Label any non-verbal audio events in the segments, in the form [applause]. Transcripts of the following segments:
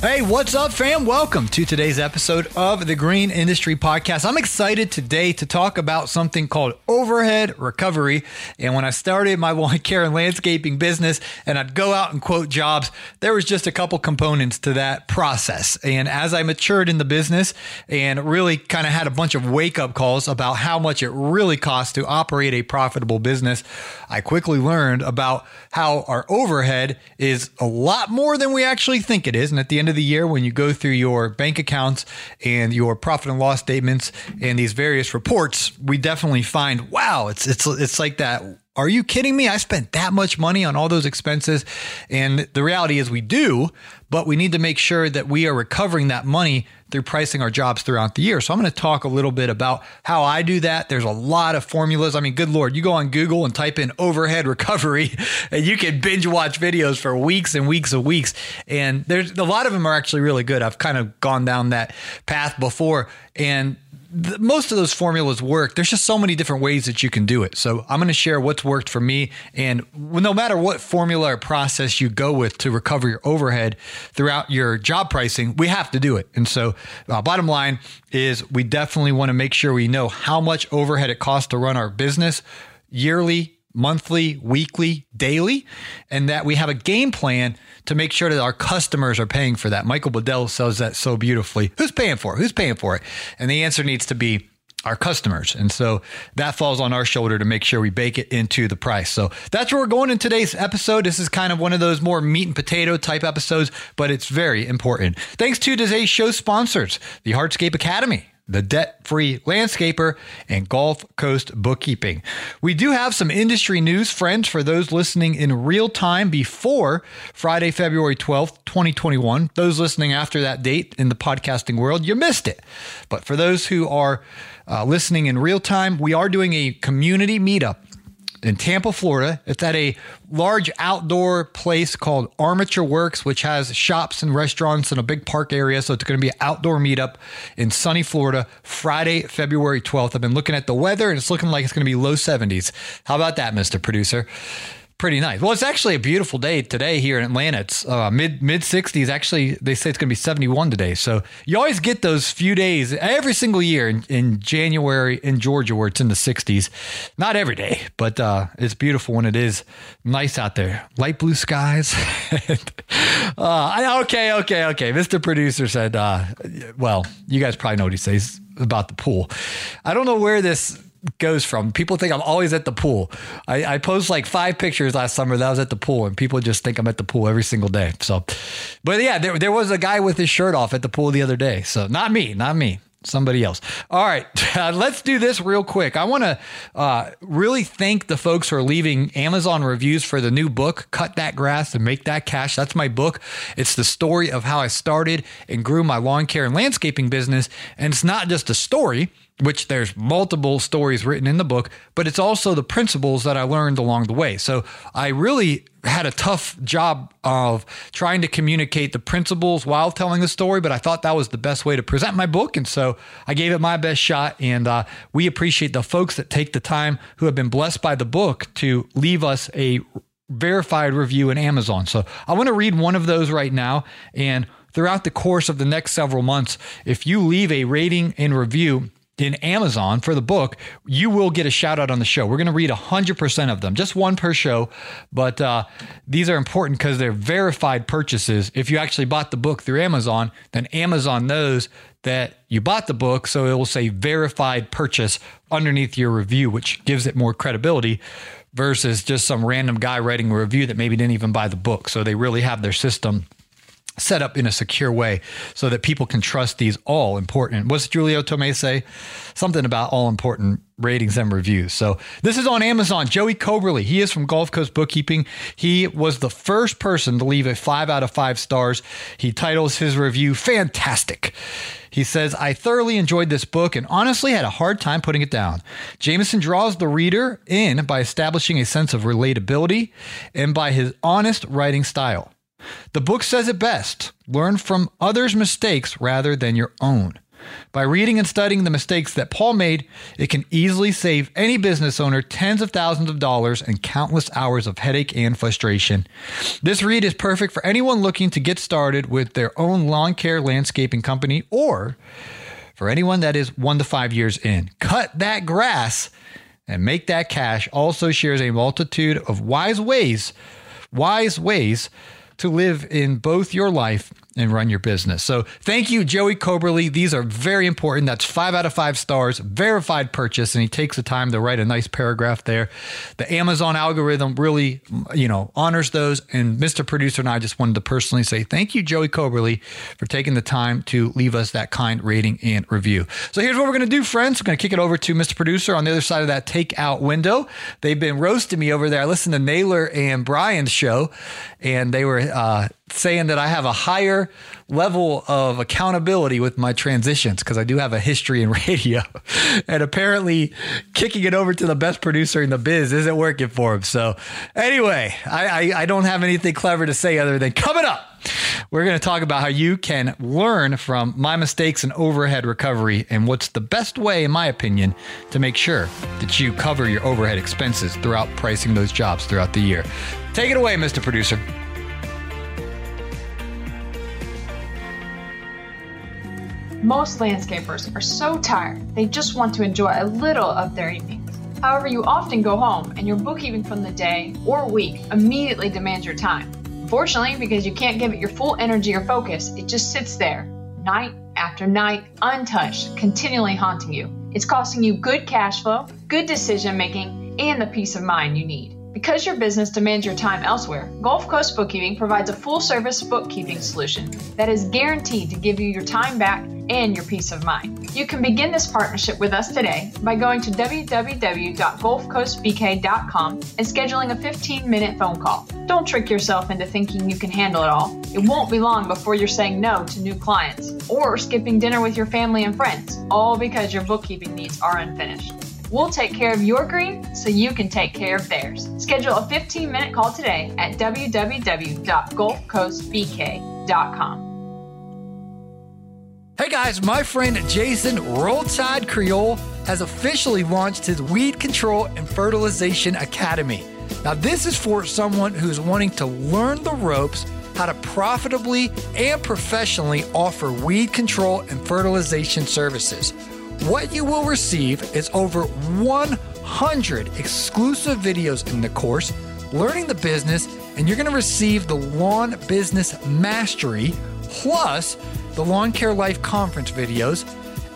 Hey, what's up, fam? Welcome to today's episode of the Green Industry Podcast. I'm excited today to talk about something called overhead recovery. And when I started my [laughs] lawn care and landscaping business and I'd go out and quote jobs, there was just a couple components to that process. And as I matured in the business and really kind of had a bunch of wake up calls about how much it really costs to operate a profitable business, I quickly learned about how our overhead is a lot more than we actually think it is. And at the end end of the year, when you go through your bank accounts and your profit and loss statements and these various reports, we definitely find, wow, it's it's it's like that. Are you kidding me? I spent that much money on all those expenses. And the reality is we do, but we need to make sure that we are recovering that money through pricing our jobs throughout the year. So I'm going to talk a little bit about how I do that. There's a lot of formulas. I mean, good Lord, you go on Google and type in overhead recovery [laughs] and you can binge watch videos for weeks and weeks and weeks. And there's a lot of them are actually really good. I've kind of gone down that path before and the, most of those formulas work. There's just so many different ways that you can do it. So I'm going to share what's worked for me. And no matter what formula or process you go with to recover your overhead throughout your job pricing, we have to do it. And so, uh, bottom line is we definitely want to make sure we know how much overhead it costs to run our business yearly, monthly, weekly, daily, and that we have a game plan to make sure that our customers are paying for that. Michael Bedell says that so beautifully. Who's paying for it? Who's paying for it? And the answer needs to be our customers. And so that falls on our shoulder to make sure we bake it into the price. So that's where we're going in today's episode. This is kind of one of those more meat and potato type episodes, but it's very important. Thanks to today's show sponsors, the Hardscape Academy the debt free landscaper, and Gulf Coast bookkeeping. We do have some industry news, friends, for those listening in real time before Friday, February 12th, 2021. Those listening after that date in the podcasting world, you missed it. But for those who are uh, listening in real time, we are doing a community meetup in Tampa, Florida. It's at a large outdoor place called Armature Works, which has shops and restaurants and a big park area. So it's going to be an outdoor meetup in sunny Florida, Friday, February 12th. I've been looking at the weather and it's looking like it's going to be low 70s. How about that, Mr. Producer? Pretty nice. Well, it's actually a beautiful day today here in Atlanta. It's uh, mid mid 60s. Actually, they say it's going to be 71 today. So you always get those few days every single year in, in January in Georgia where it's in the 60s. Not every day, but uh, it's beautiful when it is nice out there. Light blue skies. [laughs] uh, okay, okay, okay. Mr. Producer said, uh, well, you guys probably know what he says about the pool. I don't know where this goes from. People think I'm always at the pool. I, I post like five pictures last summer that I was at the pool, and people just think I'm at the pool every single day. So, but yeah, there, there was a guy with his shirt off at the pool the other day. So, not me, not me somebody else. All right, uh, [laughs] let's do this real quick. I want to uh, really thank the folks who are leaving Amazon reviews for the new book, Cut That Grass and Make That Cash. That's my book. It's the story of how I started and grew my lawn care and landscaping business. And it's not just a story, which there's multiple stories written in the book, but it's also the principles that I learned along the way. So I really had a tough job of trying to communicate the principles while telling the story, but I thought that was the best way to present my book. And so I gave it my best shot. And uh, we appreciate the folks that take the time who have been blessed by the book to leave us a verified review in Amazon. So I want to read one of those right now. And throughout the course of the next several months, if you leave a rating and review, in Amazon for the book, you will get a shout out on the show. We're going to read 100% of them, just one per show. But uh, these are important because they're verified purchases. If you actually bought the book through Amazon, then Amazon knows that you bought the book. So it will say verified purchase underneath your review, which gives it more credibility versus just some random guy writing a review that maybe didn't even buy the book. So they really have their system set up in a secure way so that people can trust these all important. What's Julio Tomei say? Something about all important ratings and reviews. So this is on Amazon. Joey Coberly, he is from Gulf Coast Bookkeeping. He was the first person to leave a five out of five stars. He titles his review Fantastic. He says, I thoroughly enjoyed this book and honestly had a hard time putting it down. Jameson draws the reader in by establishing a sense of relatability and by his honest writing style. The book says it best learn from others' mistakes rather than your own. By reading and studying the mistakes that Paul made, it can easily save any business owner tens of thousands of dollars and countless hours of headache and frustration. This read is perfect for anyone looking to get started with their own lawn care landscaping company or for anyone that is one to five years in. Cut that grass and make that cash also shares a multitude of wise ways, wise ways to live in both your life and run your business. So thank you, Joey Coberly. These are very important. That's five out of five stars, verified purchase, and he takes the time to write a nice paragraph there. The Amazon algorithm really, you know, honors those. And Mr. Producer and I just wanted to personally say thank you, Joey Coberly, for taking the time to leave us that kind rating and review. So here's what we're going to do, friends. We're going to kick it over to Mr. Producer on the other side of that takeout window. They've been roasting me over there. I listened to Naylor and Brian's show, and they were uh, saying that I have a higher level of accountability with my transitions because I do have a history in [laughs] radio. and apparently, kicking it over to the best producer in the biz isn't working for him. So, anyway, I, I, I don't have anything clever to say other than coming up. We're going to talk about how you can learn from my mistakes in overhead recovery and what's the best way, in my opinion, to make sure that you cover your overhead expenses throughout pricing those jobs throughout the year. Take it away, Mr. Producer. Most landscapers are so tired, they just want to enjoy a little of their evenings. However, you often go home and your bookkeeping from the day or week immediately demands your time. Unfortunately, because you can't give it your full energy or focus, it just sits there, night after night, untouched, continually haunting you. It's costing you good cash flow, good decision making, and the peace of mind you need. Because your business demands your time elsewhere, Gulf Coast Bookkeeping provides a full service bookkeeping solution that is guaranteed to give you your time back and your peace of mind. You can begin this partnership with us today by going to www.gulfcoastbk.com and scheduling a 15 minute phone call. Don't trick yourself into thinking you can handle it all. It won't be long before you're saying no to new clients or skipping dinner with your family and friends, all because your bookkeeping needs are unfinished. We'll take care of your green so you can take care of theirs. Schedule a 15 minute call today at www.gulfcoastbk.com. Hey guys, my friend Jason Roadside Creel has officially launched his Weed Control and Fertilization Academy. Now, this is for someone who's wanting to learn the ropes how to profitably and professionally offer weed control and fertilization services. What you will receive is over 100 exclusive videos in the course, learning the business, and you're going to receive the Lawn Business Mastery plus the Lawn Care Life Conference videos.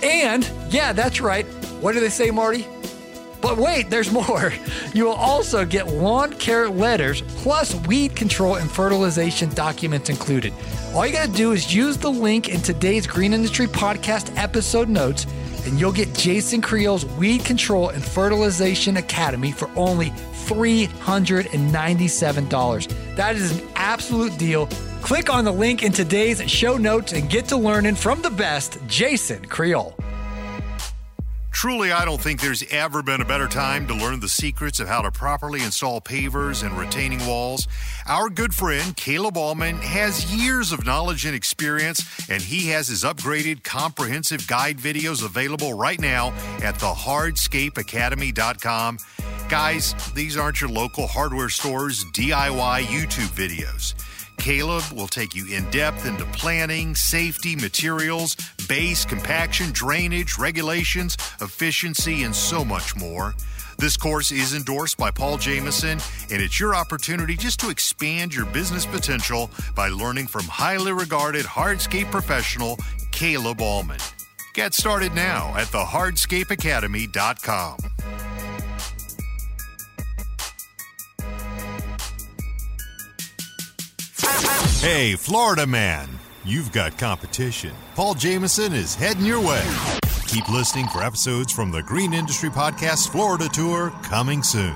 And yeah, that's right. What do they say, Marty? But wait, there's more. [laughs] You will also get lawn care letters plus weed control and fertilization documents included. All you got to do is use the link in today's Green Industry Podcast episode notes and you'll get Jason Creel's Weed Control and Fertilization Academy for only $397. That is an absolute deal. Click on the link in today's show notes and get to learning from the best, Jason Creel. Truly, I don't think there's ever been a better time to learn the secrets of how to properly install pavers and retaining walls. Our good friend Caleb Allman has years of knowledge and experience, and he has his upgraded comprehensive guide videos available right now at thehardscapeacademy.com. Guys, these aren't your local hardware stores DIY YouTube videos. Caleb will take you in depth into planning, safety, materials, base, compaction, drainage, regulations, efficiency, and so much more. This course is endorsed by Paul Jameson, and it's your opportunity just to expand your business potential by learning from highly regarded hardscape professional Caleb Allman. Get started now at thehardscapeacademy.com. Hey, Florida man, you've got competition. Paul Jameson is heading your way. Keep listening for episodes from the Green Industry Podcast Florida Tour coming soon.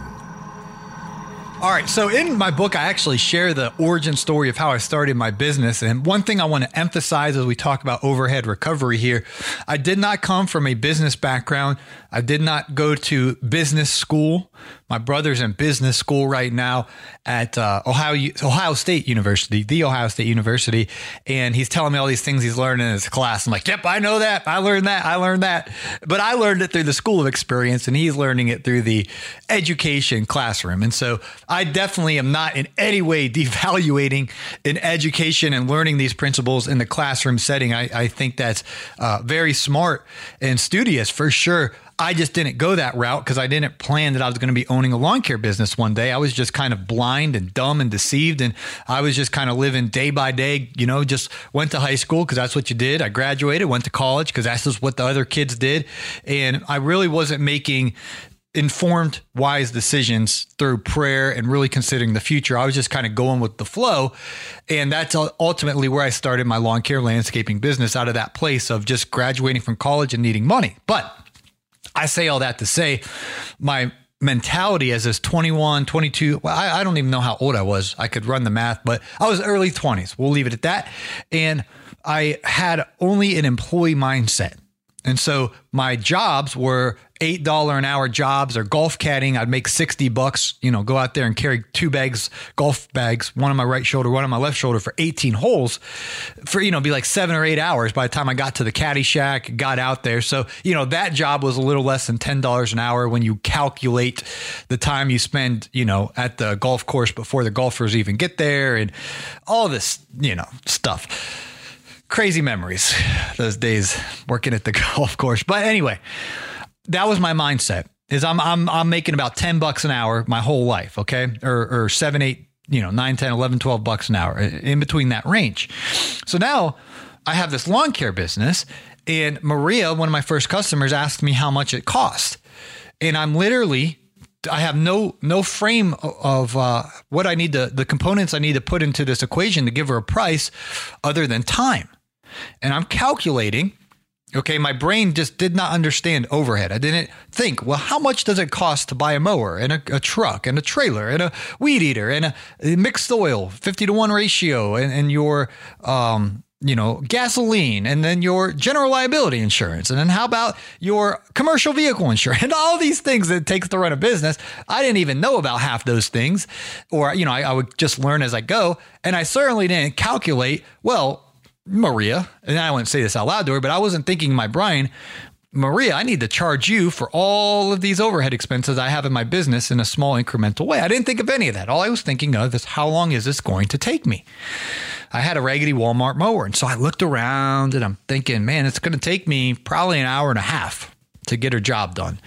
All right. So in my book, I actually share the origin story of how I started my business. And one thing I want to emphasize as we talk about overhead recovery here, I did not come from a business background. I did not go to business school. My brother's in business school right now at uh, Ohio Ohio State University, the Ohio State University, and he's telling me all these things he's learned in his class. I'm like, "Yep, I know that. I learned that. I learned that." But I learned it through the school of experience, and he's learning it through the education classroom. And so, I definitely am not in any way [laughs] devaluating in education and learning these principles in the classroom setting. I, I think that's uh, very smart and studious for sure. I just didn't go that route because I didn't plan that I was going to be owning a lawn care business one day. I was just kind of blind and dumb and deceived. And I was just kind of living day by day, you know, just went to high school because that's what you did. I graduated, went to college because that's just what the other kids did. And I really wasn't making informed, wise decisions through prayer and really considering the future. I was just kind of going with the flow. And that's ultimately where I started my lawn care landscaping business out of that place of just graduating from college and needing money. But I say all that to say my mentality as this 21, 22, well, I, I don't even know how old I was. I could run the math, but I was early 20s. We'll leave it at that. And I had only an employee mindset. And so my jobs were eight dollar an hour jobs or golf caddying. I'd make sixty bucks. You know, go out there and carry two bags, golf bags, one on my right shoulder, one on my left shoulder for eighteen holes, for you know, be like seven or eight hours by the time I got to the caddy shack, got out there. So you know, that job was a little less than ten dollars an hour when you calculate the time you spend, you know, at the golf course before the golfers even get there, and all this, you know, stuff crazy memories those days working at the [laughs] golf course. But anyway, that was my mindset. Is I'm I'm I'm making about 10 bucks an hour my whole life, okay? Or or 7 8, you know, 9 10 11 12 bucks an hour in between that range. So now I have this lawn care business and Maria, one of my first customers asked me how much it cost. And I'm literally I have no no frame of uh, what I need to the components I need to put into this equation to give her a price other than time and I'm calculating. Okay, my brain just did not understand overhead. I didn't think, well, how much does it cost to buy a mower and a, a truck and a trailer and a weed eater and a, mixed oil, 50 to 1 ratio, and, and your um, you know, gasoline and then your general liability insurance. And then how about your commercial vehicle insurance [laughs] and all these things that it takes to run a business. I didn't even know about half those things, or, you know, I, I would just learn as I go. And I certainly didn't calculate, well, Maria, and I wouldn't say this out loud to her, but I wasn't thinking my brain, Maria, I need to charge you for all of these overhead expenses I have in my business in a small incremental way. I didn't think of any of that. All I was thinking of is how long is this going to take me? I had a raggedy Walmart mower. And so I looked around and I'm thinking, man, it's going to take me probably an hour and a half to get her job done.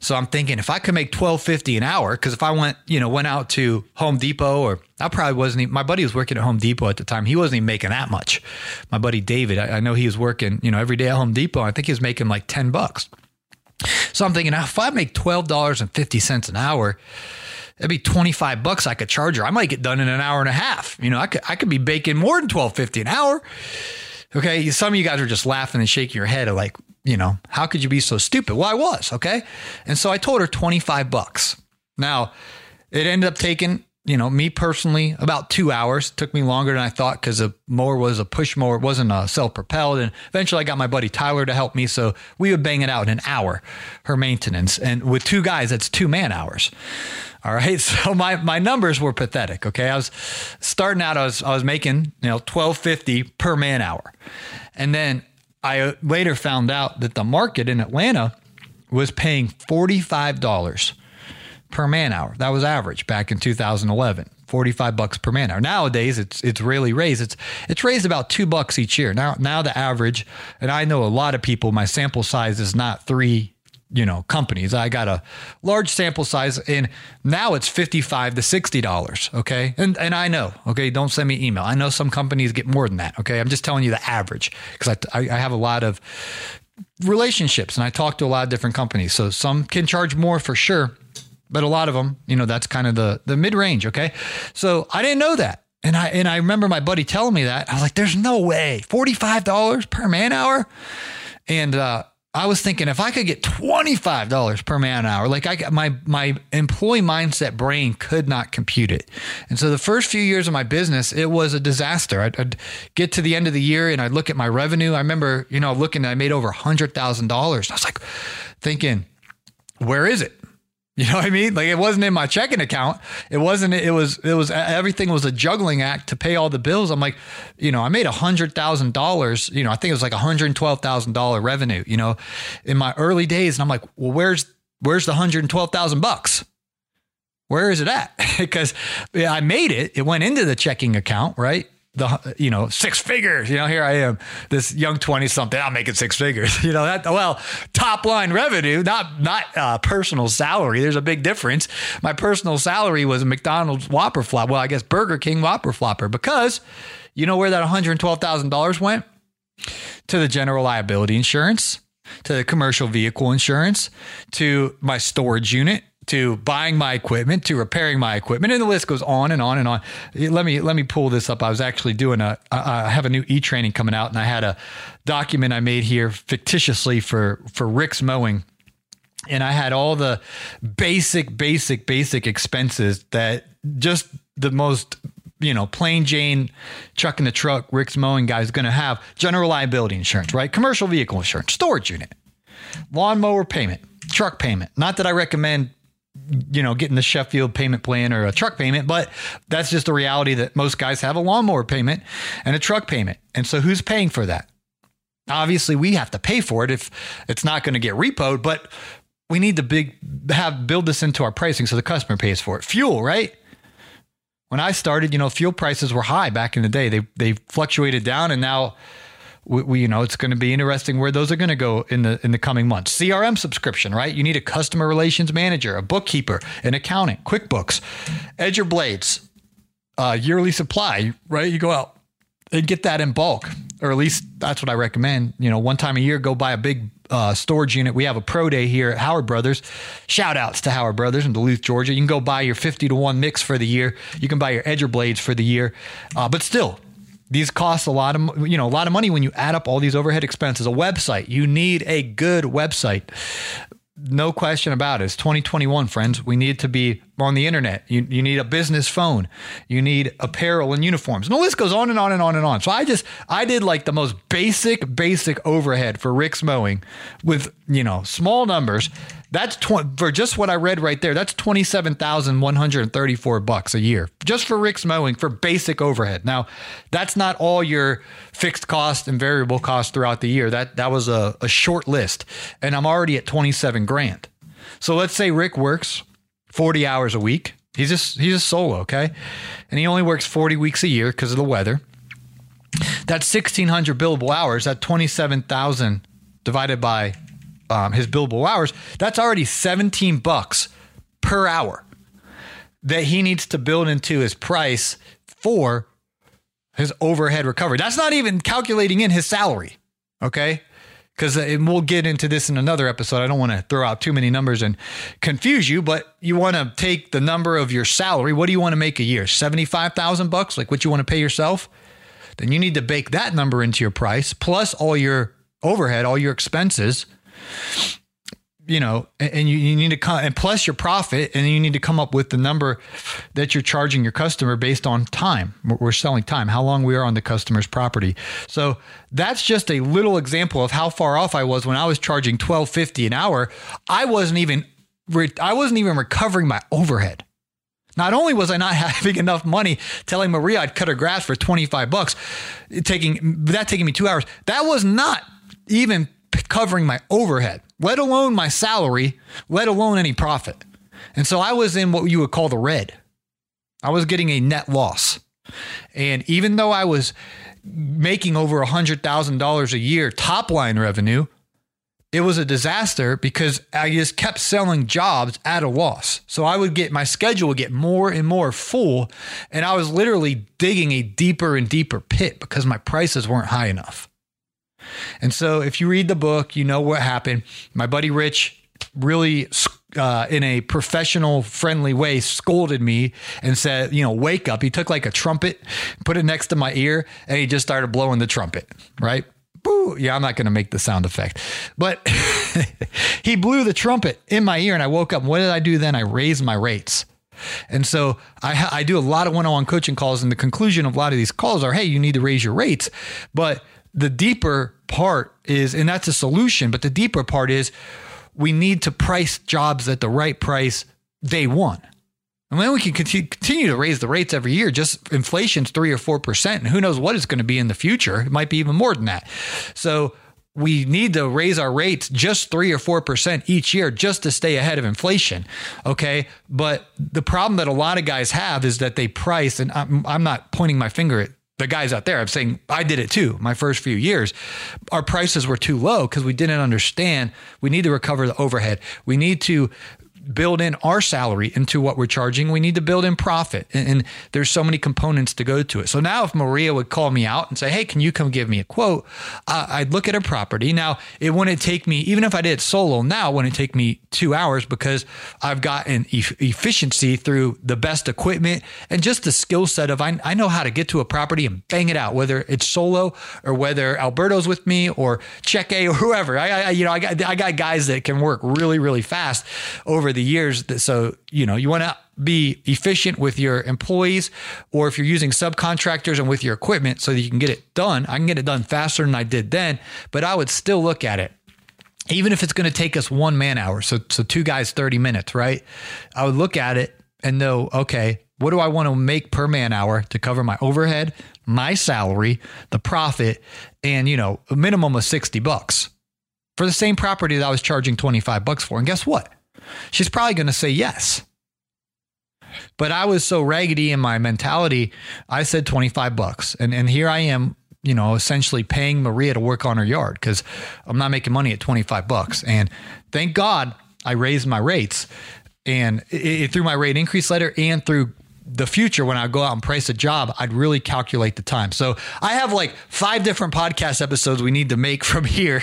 So I'm thinking if I could make twelve fifty an hour, because if I went, you know, went out to Home Depot or I probably wasn't. Even, my buddy was working at Home Depot at the time. He wasn't even making that much. My buddy David, I, I know he was working, you know, every day at Home Depot. I think he was making like ten bucks. So I'm thinking, if I make twelve dollars and fifty cents an hour, it'd be 25 bucks I could charge her. I might get done in an hour and a half. You know, I could I could be baking more than 12.50 an hour. Okay. Some of you guys are just laughing and shaking your head like, you know, how could you be so stupid? Well, I was, okay? And so I told her 25 bucks. Now, it ended up taking, you know, me personally about two hours. It took me longer than I thought because the mower was a push mower. It wasn't uh, a self propelled. And eventually I got my buddy Tyler to help me. So we would bang it out in an hour, her maintenance. And with two guys, that's two man hours. All right. [laughs] So my, my numbers were pathetic. Okay. I was starting out, I was, I was making, you know, 1250 per man hour. And then I uh, later found out that the market in Atlanta was paying $45 per man hour. That was average back in 2011. 45 bucks per man hour. Nowadays it's it's really raised. It's it's raised about 2 bucks each year. Now now the average and I know a lot of people my sample size is not 3 you know companies. I got a large sample size and now it's 55 to 60 dollars okay? And and i know okay? Don't send me email. I know some companies get more than that okay? I'm just telling you the average because I, I have a lot of relationships and i talk to a lot of different companies. So some can charge more for sure but a lot of them you know that's kind of the the mid-range okay? So i didn't know that. And I and I remember my buddy telling me that. I was like, "There's no way, forty five dollars per man hour," and uh, I was thinking if I could get $25 per man hour, like I my my employee mindset brain could not compute it. And so the first few years of my business, it was a disaster. I'd, I'd get to the end of the year and I'd look at my revenue. I remember, you know, looking, I made over $100,000. I was like thinking, where is it? You know what I mean? Like it wasn't in my checking account. It wasn't. It was. It was. Everything was a juggling act to pay all the bills. I'm like, you know, I made a hundred thousand dollars. You know, I think it was like a hundred twelve thousand dollar revenue. You know, in my early days, and I'm like, well, where's where's the hundred twelve thousand bucks? Where is it at? [laughs] because I made it. It went into the checking account, right? The you know six figures. You know, here I am, this young twenty something. I'm making six figures. [laughs] You know that well, top line revenue, not not uh, personal salary. There's a big difference. My personal salary was a McDonald's Whopper flop. Well, I guess Burger King Whopper flopper because you know where that one hundred twelve thousand dollars went to the general liability insurance. To the commercial vehicle insurance, to my storage unit, to buying my equipment to repairing my equipment and the list goes on and on and on let me let me pull this up i was actually doing a i have a new e-training coming out and i had a document i made here fictitiously for for rick's mowing and i had all the basic basic basic expenses that just the most you know, plain Jane truck in the truck, Rick's mowing guy is going to have general liability insurance, right? Commercial vehicle insurance, storage unit, lawnmower payment, truck payment. Not that I recommend you know, getting the Sheffield payment plan or a truck payment, but that's just the reality that most guys have a lawnmower payment and a truck payment. And so who's paying for that? Obviously, we have to pay for it if it's not going to get repoed, but we need to big have build this into our pricing so the customer pays for it. Fuel, right? When I started, you know, fuel prices were high back in the day. They they fluctuated down and now we, we, you know it's going to be interesting where those are going to go in the in the coming months. CRM subscription, right? You need a customer relations manager, a bookkeeper, an accountant, QuickBooks, Edger Blades, uh, yearly supply, right? You go out and get that in bulk, or at least that's what I recommend. You know, one time a year, go buy a big uh, storage unit. We have a pro day here at Howard Brothers. Shout outs to Howard Brothers in Duluth, Georgia. You can go buy your 50 to 1 mix for the year. You can buy your Edger blades for the year. Uh, but still, these cost a lot of you know a lot of money when you add up all these overhead expenses. A website, you need a good website. No question about it. It's 2021, friends. We need to be on the internet. You, you need a business phone. You need apparel and uniforms. And the list goes on and on and on and on. So I just, I did like the most basic, basic overhead for Rick's Mowing with, you know, small numbers that's tw- for just what I read right there. That's twenty seven thousand one hundred thirty four bucks a year just for Rick's mowing for basic overhead. Now, that's not all your fixed cost and variable cost throughout the year. That that was a, a short list, and I'm already at twenty seven grand. So let's say Rick works forty hours a week. He's just he's a solo, okay, and he only works forty weeks a year because of the weather. That's sixteen hundred billable hours. At twenty seven thousand divided by um, his billable hours, that's already 17 bucks per hour that he needs to build into his price for his overhead recovery. That's not even calculating in his salary. Okay. Because we'll get into this in another episode. I don't want to throw out too many numbers and confuse you, but you want to take the number of your salary. What do you want to make a year? 75,000 bucks, like what you want to pay yourself? Then you need to bake that number into your price plus all your overhead, all your expenses you know, and you, you need to come and plus your profit, and you need to come up with the number that you're charging your customer based on time. We're selling time, how long we are on the customer's property. So that's just a little example of how far off I was when I was charging twelve fifty an hour. I wasn't even I wasn't even recovering my overhead. Not only was I not [laughs] having enough money telling Maria I'd cut her grass for 25 bucks, taking that taking me 2 hours. That was not even covering my overhead, let alone my salary, let alone any profit. And so I was in what you would call the red. I was getting a net loss. And even though I was making over $100,000 a year top line revenue, it was a disaster because I just kept selling jobs at a loss. So I would get my schedule would get more and more full, and I was literally digging a deeper and deeper pit because my prices weren't high enough. And so if you read the book, you know what happened. My buddy Rich really uh, in a professional friendly way scolded me and said you know wake up he took like a trumpet put it next to my ear and he just started blowing the trumpet right Boo. Yeah, I'm not going to make the sound effect. But [laughs] he blew the trumpet in my ear and I woke up. What did I do then? I raised my rates. And so I, I do a lot of one on one coaching calls. And the conclusion of a lot of these calls are hey, you need to raise your rates. But the deeper part is, and that's a solution, but the deeper part is we need to price jobs at the right price day one. And then we can continue to raise the rates every year. Just inflation's three or four percent, and who knows what it's going to be in the future? It might be even more than that. So we need to raise our rates just three or four percent each year just to stay ahead of inflation. Okay, but the problem that a lot of guys have is that they price, and I'm, I'm not pointing my finger at the guys out there. I'm saying I did it too. My first few years, our prices were too low because we didn't understand. We need to recover the overhead. We need to build in our salary into what we're charging. We need to build in profit. And, and, there's so many components to go to it. So now if Maria would call me out and say, Hey, can you come give me a quote? Uh, I'd look at a property. Now it wouldn't take me, even if I did solo now, it wouldn't take me two hours because I've gotten e- efficiency through the best equipment and just the skill set of, I, I know how to get to a property and bang it out, whether it's solo or whether Alberto's with me or Cheque or whoever. I, I you know, I got, I got guys that can work really, really fast over the years. So, you know, you want to be efficient with your employees or if you're using subcontractors and with your equipment so that you can get it done. I can get it done faster than I did then, but I would still look at it. Even if it's going to take us one man hour, so so two guys 30 minutes, right? I would look at it and know, okay, what do I want to make per man hour to cover my overhead, my salary, the profit, and you know, a minimum of 60 bucks for the same property that I was charging 25 bucks for. And guess what? She's probably going to say yes. But I was so raggedy in my mentality, I said 25 bucks. And and here I am, you know, essentially paying Maria to work on her yard because I'm not making money at 25 bucks. And thank God I raised my rates and it, it, through my rate increase letter and through the future when I go out and price a job, I'd really calculate the time. So I have like five different podcast episodes we need to make [laughs] from here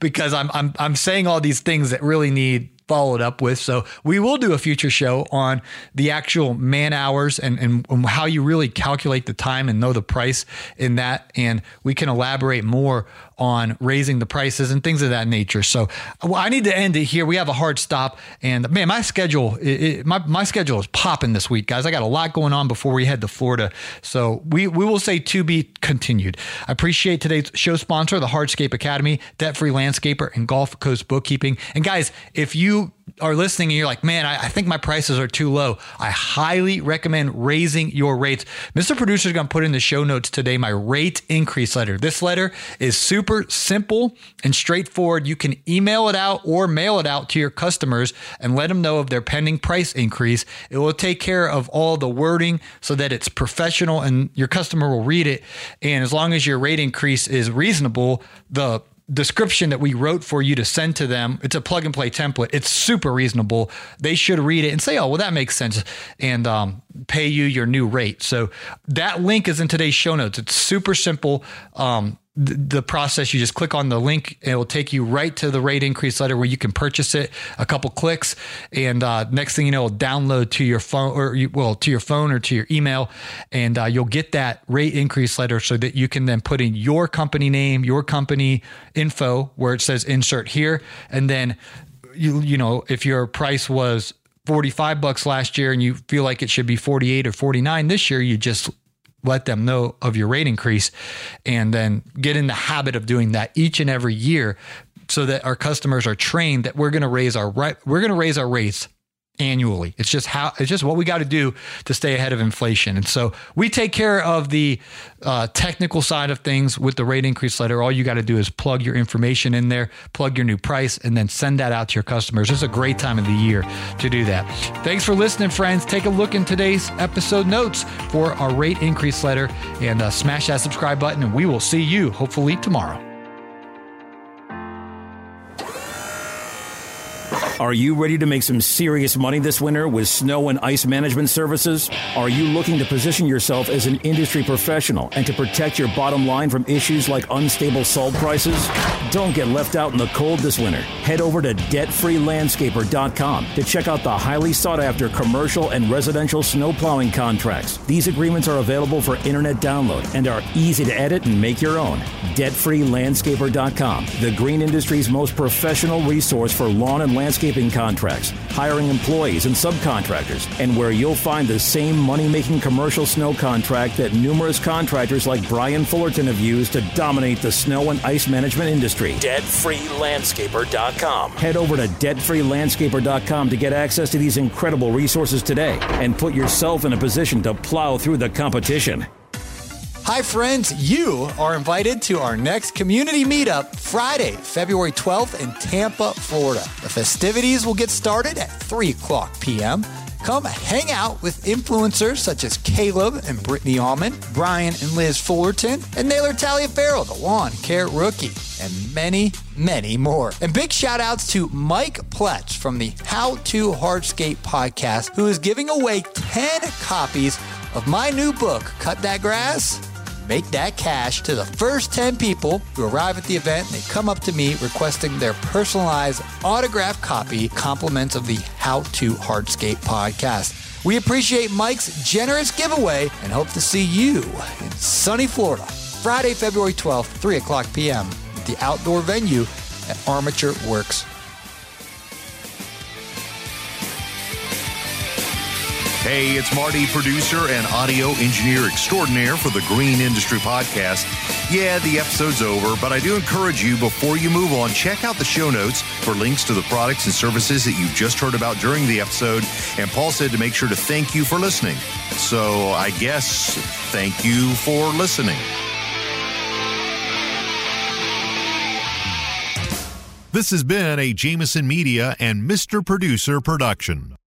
because I'm I'm I'm saying all these things that really need followed up with. So we will do a future show on the actual man hours and, and, how you really calculate the time and know the price in that. And we can elaborate more on raising the prices and things of that nature. So well, I need to end it here. We have a hard stop, and man, my schedule, it, it, my my schedule is popping this week, guys. I got a lot going on before we head to Florida. So we we will say to be continued. I appreciate today's show sponsor, the Hardscape Academy, debt free landscaper, and Gulf Coast bookkeeping. And guys, if you are listening and you're like, man, I, I, think my prices are too low, I highly recommend raising your rates. Mr. Producer is going to put in the show notes today my rate increase letter. This letter is super simple and straightforward. You can email it out or mail it out to your customers and let them know of their pending price increase. It will take care of all the wording so that it's professional and your customer will read it. And as long as your rate increase is reasonable, the description that we wrote for you to send to them. It's a plug and play template. It's super reasonable. They should read it and say, "Oh, well, that makes sense," and um, pay you your new rate. So that link is in today's show notes. It's super simple. Um, the process you just click on the link it will take you right to the rate increase letter where you can purchase it a couple clicks and uh, next thing you know it'll download to your phone or you, well to your phone or to your email and uh, you'll get that rate increase letter so that you can then put in your company name your company info where it says insert here and then you you know if your price was 45 bucks last year and you feel like it should be 48 or 49 this year you just let them know of your rate increase and then get in the habit of doing that each and every year so that our customers are trained that we're going to raise our we're going to raise our rates annually. It's just how it's just what we got to do to stay ahead of inflation. And so we take care of the uh, technical side of things with the rate increase letter. All you got to do is plug your information in there, plug your new price, and then send that out to your customers. It's a great time of the year to do that. Thanks for listening, friends. Take a look in today's episode notes for our rate increase letter and uh, smash that subscribe button. And we will see you hopefully tomorrow. Are you ready to make some serious money this winter with snow and ice management services? Are you looking to position yourself as an industry professional and to protect your bottom line from issues like unstable salt prices? Don't get left out in the cold this winter. Head over to debtfreelandscaper.com to check out the highly sought after commercial and residential snow plowing contracts. These agreements are available for internet download and are easy to edit and make your own. Debtfreelandscaper.com, the green industry's most professional resource for lawn and landscape landscaping contracts, hiring employees and subcontractors, and where you'll find the same money making commercial snow contract that numerous contractors like Brian Fullerton have used to dominate the snow and ice management industry. DebtFreeLandscaper.com. Head over to DebtFreeLandscaper.com to get access to these incredible resources today and put yourself in a position to plow through the competition. Hi, friends. You are invited to our next community meetup Friday, February 12th in Tampa, Florida. The festivities will get started at 3 o'clock p.m. Come hang out with influencers such as Caleb and Brittany Almond, Brian and Liz Fullerton, and Naylor Taliaferro, the lawn care rookie, and many, many more. And big shout outs to Mike Pletz from the How to Hardscape podcast, who is giving away 10 copies of my new book, Cut That Grass make that cash to the first 10 people who arrive at the event. and They come up to me requesting their personalized autographed copy, compliments of the How to Hardscape podcast. We appreciate Mike's generous giveaway and hope to see you in sunny Florida, Friday, February 12th, 3 o'clock p.m. at the outdoor venue at Armature Works Hey, it's Marty, producer and audio engineer extraordinaire for the Green Industry Podcast. Yeah, the episode's over, but I do encourage you before you move on, check out the show notes for links to the products and services that you've just heard about during the episode. And Paul said to make sure to thank you for listening. So I guess thank you for listening. This has been a Jameson Media and Mr. Producer production.